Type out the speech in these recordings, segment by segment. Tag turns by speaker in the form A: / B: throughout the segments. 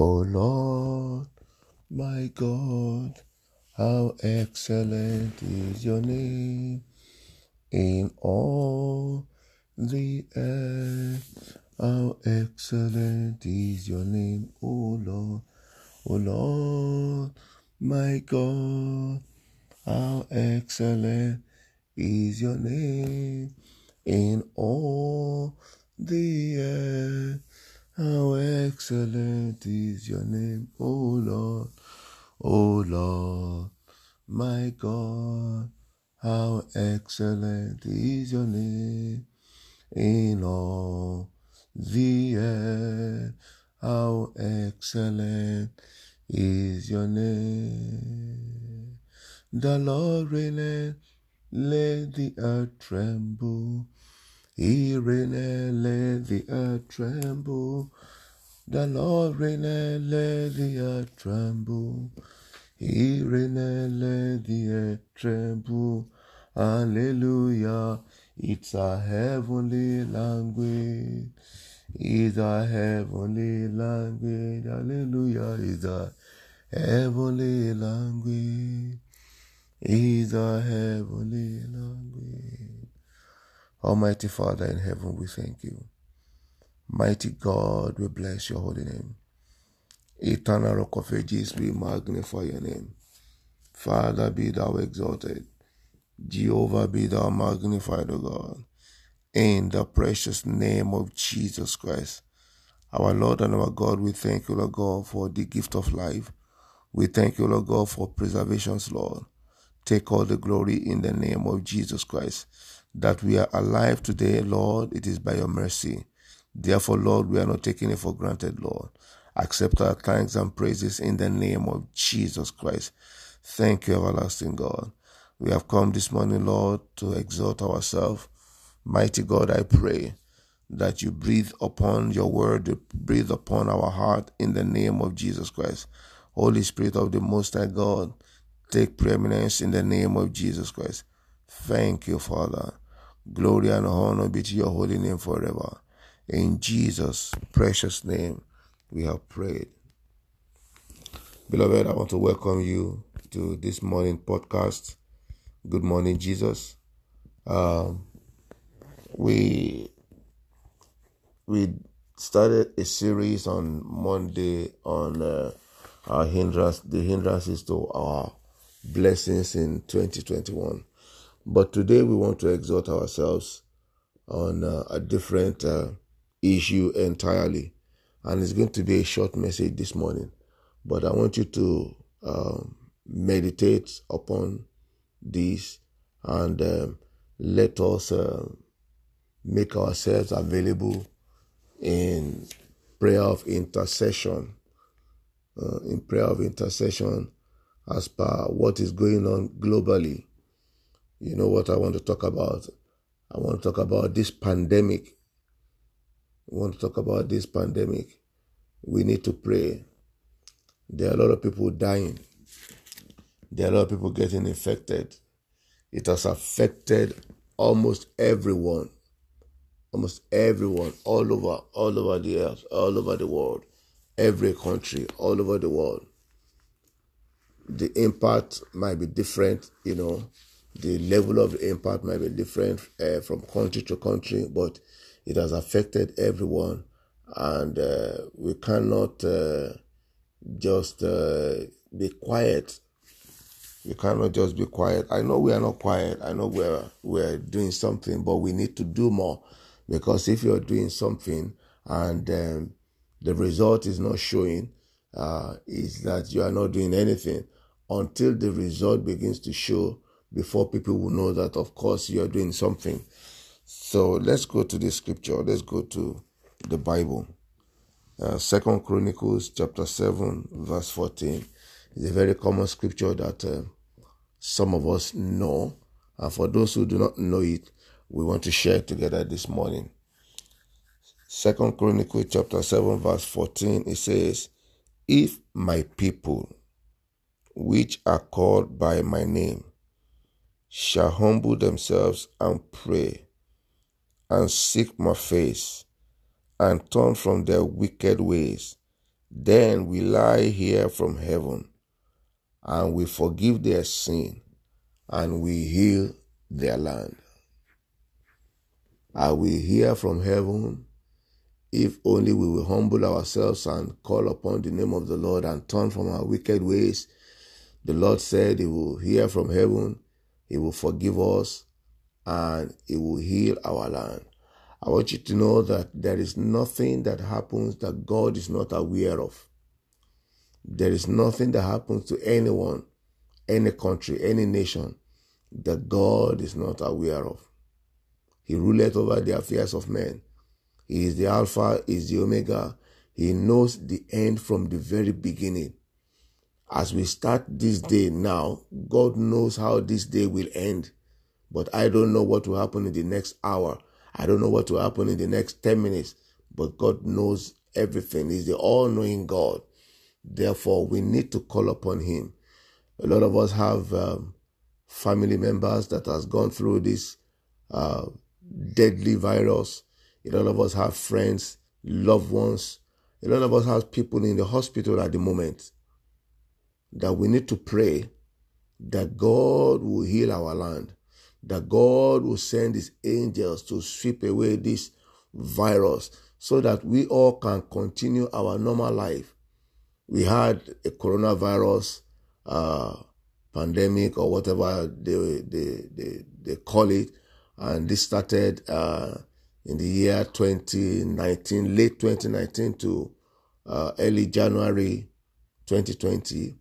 A: O Lord, my God, how excellent is your name in all the earth. How excellent is your name, O Lord, O Lord, my God. How excellent is your name in all the earth. How excellent is your name, O Lord, O Lord, my God. How excellent is your name in all the earth. How excellent is your name. The Lord reigneth, let the earth tremble. He reigneth, let the earth tremble. The Lord reigneth, let the earth tremble. He reigneth, let the earth tremble. Hallelujah. It's a heavenly language. It's a heavenly language. Hallelujah. It's a heavenly language. It's a heavenly language. Almighty Father in heaven, we thank you. Mighty God, we bless your holy name. Eternal Rock of Ages, we magnify your name. Father, be thou exalted. Jehovah, be thou magnified, O God. In the precious name of Jesus Christ. Our Lord and our God, we thank you, Lord God, for the gift of life. We thank you, Lord God, for preservations, Lord. Take all the glory in the name of Jesus Christ. That we are alive today, Lord, it is by your mercy. Therefore, Lord, we are not taking it for granted, Lord. Accept our thanks and praises in the name of Jesus Christ. Thank you, everlasting God. We have come this morning, Lord, to exalt ourselves. Mighty God, I pray that you breathe upon your word, breathe upon our heart in the name of Jesus Christ. Holy Spirit of the Most High God, take preeminence in the name of Jesus Christ. Thank you, Father. Glory and honor be to your holy name forever. In Jesus' precious name, we have prayed. Beloved, I want to welcome you to this morning podcast. Good morning, Jesus. Um, we we started a series on Monday on uh, our hindrance, the hindrances to our blessings in 2021. But today we want to exhort ourselves on uh, a different uh, issue entirely. And it's going to be a short message this morning. But I want you to um, meditate upon this and um, let us uh, make ourselves available in prayer of intercession. Uh, in prayer of intercession as per what is going on globally. You know what I want to talk about? I want to talk about this pandemic. I want to talk about this pandemic. We need to pray. There are a lot of people dying. There are a lot of people getting infected. It has affected almost everyone. Almost everyone all over, all over the earth, all over the world, every country, all over the world. The impact might be different, you know, the level of the impact might be different uh, from country to country, but it has affected everyone, and uh, we cannot uh, just be quiet. We cannot just be quiet. I know we are not quiet. I know we're we're doing something, but we need to do more, because if you're doing something and um, the result is not showing, is that you are not doing anything until the result begins to show before people will know that of course you are doing something so let's go to the scripture. Let's go to the bible. Uh, second chronicles chapter 7 verse 14 is a very common scripture that uh, some of us know. And for those who do not know it we want to share together this morning. Second chronicles chapter 7 verse 14 it says if my people which are called by my name shall humble themselves and pray and seek my face and turn from their wicked ways, Then will I hear from heaven, and will forgive their sin, and will heal their land. I will hear from heaven if only we will humble ourselves and call upon the name of the Lord and turn from our wicked ways. The Lord said He will hear from heaven, He will forgive us, and it will heal our land. I want you to know that there is nothing that happens that God is not aware of. There is nothing that happens to anyone, any country, any nation that God is not aware of. He ruleth over the affairs of men. He is the Alpha, he is the Omega. He knows the end from the very beginning. As we start this day now, God knows how this day will end. But I don't know what will happen in the next hour. I don't know what will happen in the next 10 minutes. But God knows everything. He's the all knowing God. Therefore, we need to call upon Him. A lot of us have um, family members that has gone through this uh, deadly virus. A lot of us have friends, loved ones. A lot of us have people in the hospital at the moment that we need to pray that God will heal our land, that God will send his angels to sweep away this virus so that we all can continue our normal life. We had a coronavirus uh, pandemic or whatever they, they, they, they call it, and this started uh, in the year 2019, late 2019 to uh, early January 2020.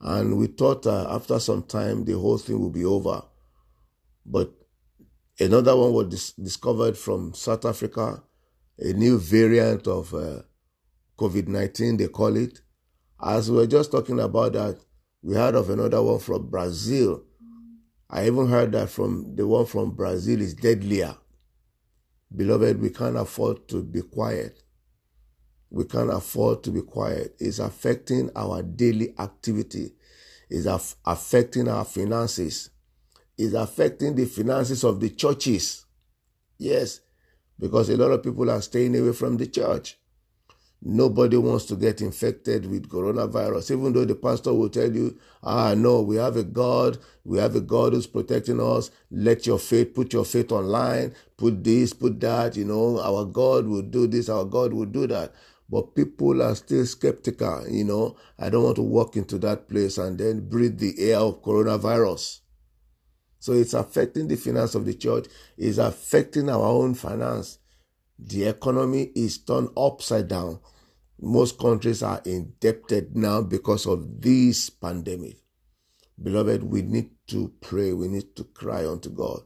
A: And we thought uh, after some time the whole thing would be over. But another one was dis- discovered from South Africa, a new variant of uh, COVID 19, they call it. As we were just talking about that, we heard of another one from Brazil. I even heard that from the one from Brazil is deadlier. Beloved, we can't afford to be quiet. We can't afford to be quiet. It's affecting our daily activity. It's af- affecting our finances. It's affecting the finances of the churches. Yes, because a lot of people are staying away from the church. Nobody wants to get infected with coronavirus, even though the pastor will tell you, ah, no, we have a God, we have a God who's protecting us. Let your faith, put your faith online, put this, put that, you know, our God will do this, our God will do that. But people are still skeptical, you know. I don't want to walk into that place and then breathe the air of coronavirus. So it's affecting the finance of the church, it's affecting our own finance. The economy is turned upside down. Most countries are indebted now because of this pandemic. Beloved, we need to pray, we need to cry unto God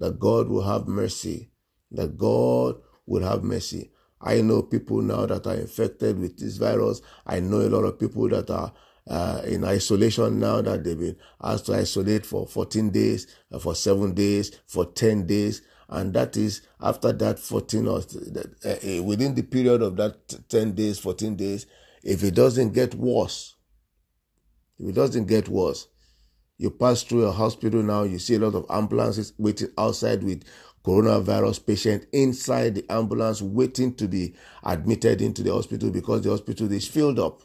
A: that God will have mercy, that God will have mercy. I know people now that are infected with this virus. I know a lot of people that are uh, in isolation now that they've been asked to isolate for 14 days, uh, for seven days, for 10 days. And that is after that 14 or uh, within the period of that 10 days 14 days if it doesn't get worse if it doesn't get worse you pass through a hospital now you see a lot of ambulances waiting outside with coronavirus patient inside the ambulance waiting to be admitted into the hospital because the hospital is filled up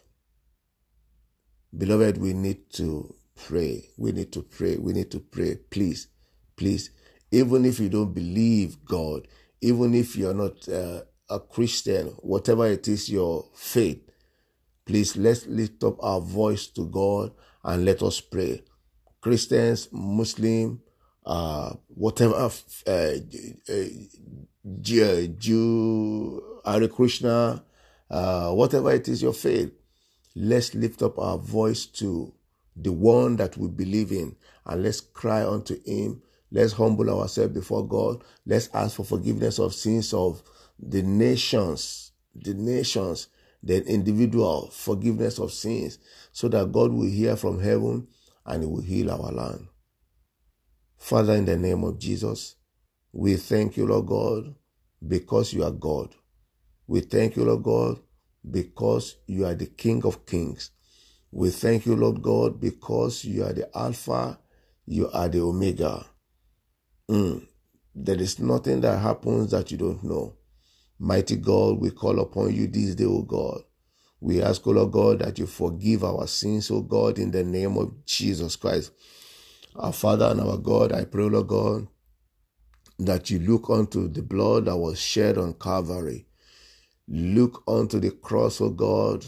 A: beloved we need to pray. We need to pray. We need to pray. Please please even if you don't believe God, even if you're not uh, a Christian, whatever it is your faith, please let's lift up our voice to God and let us pray. Christians, Muslim, uh, whatever, uh, Jew, Hare Krishna, uh, whatever it is your faith, let's lift up our voice to the one that we believe in and let's cry unto him Let's humble ourselves before God. Let's ask for forgiveness of sins of the nations, the nations, the individual forgiveness of sins, so that God will hear from heaven and He will heal our land. Father, in the name of Jesus, we thank you, Lord God, because you are God. We thank you, Lord God, because you are the King of Kings. We thank you, Lord God, because you are the Alpha, you are the Omega. Mm. There is nothing that happens that you don't know. Mighty God, we call upon you this day, O God. We ask, O Lord God, that you forgive our sins, O God, in the name of Jesus Christ. Our Father and our God, I pray, Lord God, that you look unto the blood that was shed on Calvary. Look unto the cross, O God,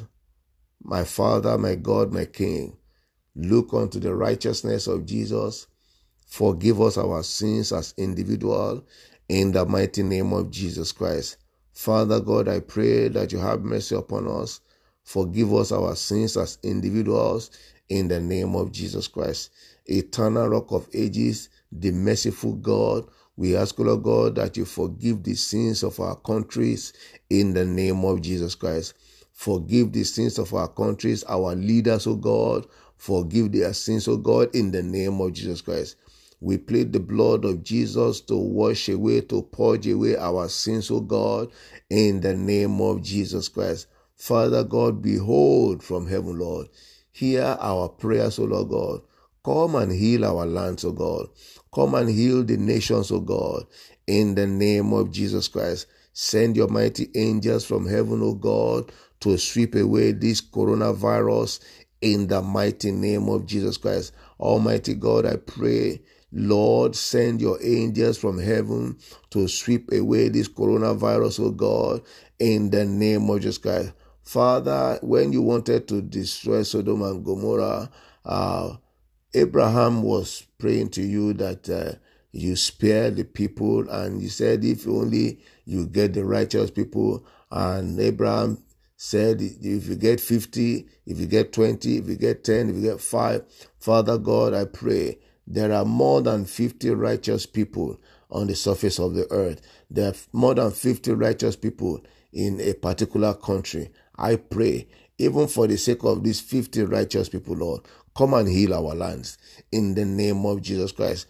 A: my Father, my God, my King. Look unto the righteousness of Jesus. Forgive us our sins as individual in the mighty name of Jesus Christ. Father God, I pray that you have mercy upon us. Forgive us our sins as individuals in the name of Jesus Christ. Eternal Rock of Ages, the merciful God, we ask, Lord God, that you forgive the sins of our countries in the name of Jesus Christ. Forgive the sins of our countries, our leaders, O God. Forgive their sins, O God, in the name of Jesus Christ. We plead the blood of Jesus to wash away, to purge away our sins, O God, in the name of Jesus Christ. Father God, behold from heaven, Lord. Hear our prayers, O Lord God. Come and heal our lands, O God. Come and heal the nations, O God. In the name of Jesus Christ. Send your mighty angels from heaven, O God, to sweep away this coronavirus in the mighty name of Jesus Christ. Almighty God, I pray, Lord, send your angels from heaven to sweep away this coronavirus, O God, in the name of Jesus Christ. Father, when you wanted to destroy Sodom and Gomorrah, uh, Abraham was praying to you that uh, you spare the people, and you said, if only you get the righteous people. And Abraham said, if you get 50, if you get 20, if you get 10, if you get 5, Father God, I pray there are more than 50 righteous people on the surface of the earth. There are more than 50 righteous people in a particular country. I pray, even for the sake of these 50 righteous people, Lord, come and heal our lands in the name of Jesus Christ.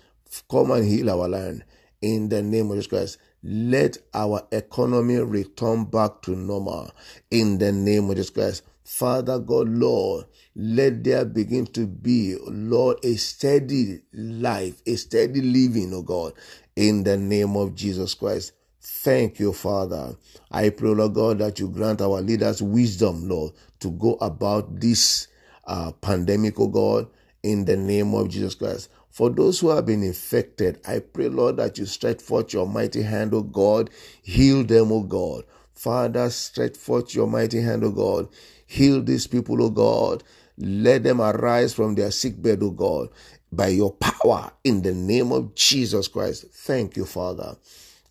A: Come and heal our land in the name of Jesus Christ. Let our economy return back to normal in the name of Jesus Christ. Father God, Lord, let there begin to be, Lord, a steady life, a steady living, oh God, in the name of Jesus Christ. Thank you, Father. I pray, Lord God, that you grant our leaders wisdom, Lord, to go about this uh, pandemic, oh God, in the name of Jesus Christ. For those who have been infected, I pray, Lord, that you stretch forth your mighty hand, O God. Heal them, O God. Father, stretch forth your mighty hand, O God. Heal these people, O God. Let them arise from their sick bed, O God, by your power in the name of Jesus Christ. Thank you, Father.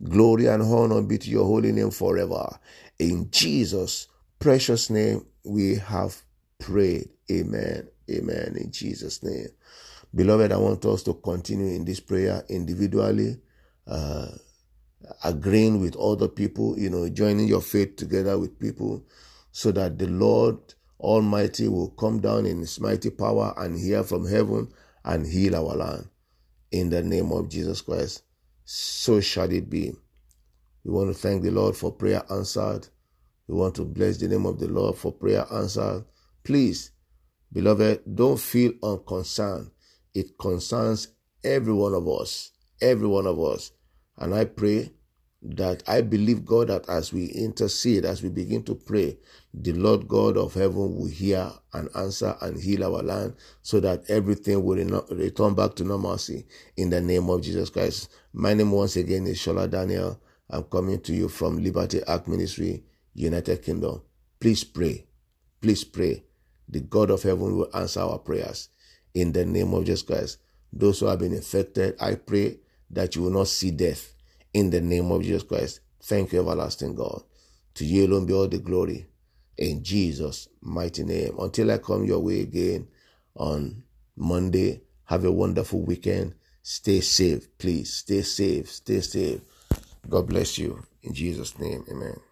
A: Glory and honor be to your holy name forever. In Jesus' precious name, we have prayed. Amen. Amen. In Jesus' name. Beloved, I want us to continue in this prayer individually, uh, agreeing with other people, you know, joining your faith together with people so that the Lord Almighty will come down in His mighty power and hear from heaven and heal our land. In the name of Jesus Christ, so shall it be. We want to thank the Lord for prayer answered. We want to bless the name of the Lord for prayer answered. Please, beloved, don't feel unconcerned it concerns every one of us, every one of us. And I pray that I believe God that as we intercede, as we begin to pray, the Lord God of heaven will hear and answer and heal our land so that everything will return back to normalcy in the name of Jesus Christ. My name once again is Shola Daniel. I'm coming to you from Liberty Ark Ministry, United Kingdom. Please pray. Please pray. The God of heaven will answer our prayers in the name of Jesus Christ. Those who have been infected, I pray that you will not see death in the name of Jesus Christ. Thank you, everlasting God. To you alone be all the glory in Jesus' mighty name. Until I come your way again on Monday, have a wonderful weekend. Stay safe, please. Stay safe. Stay safe. God bless you. In Jesus' name, amen.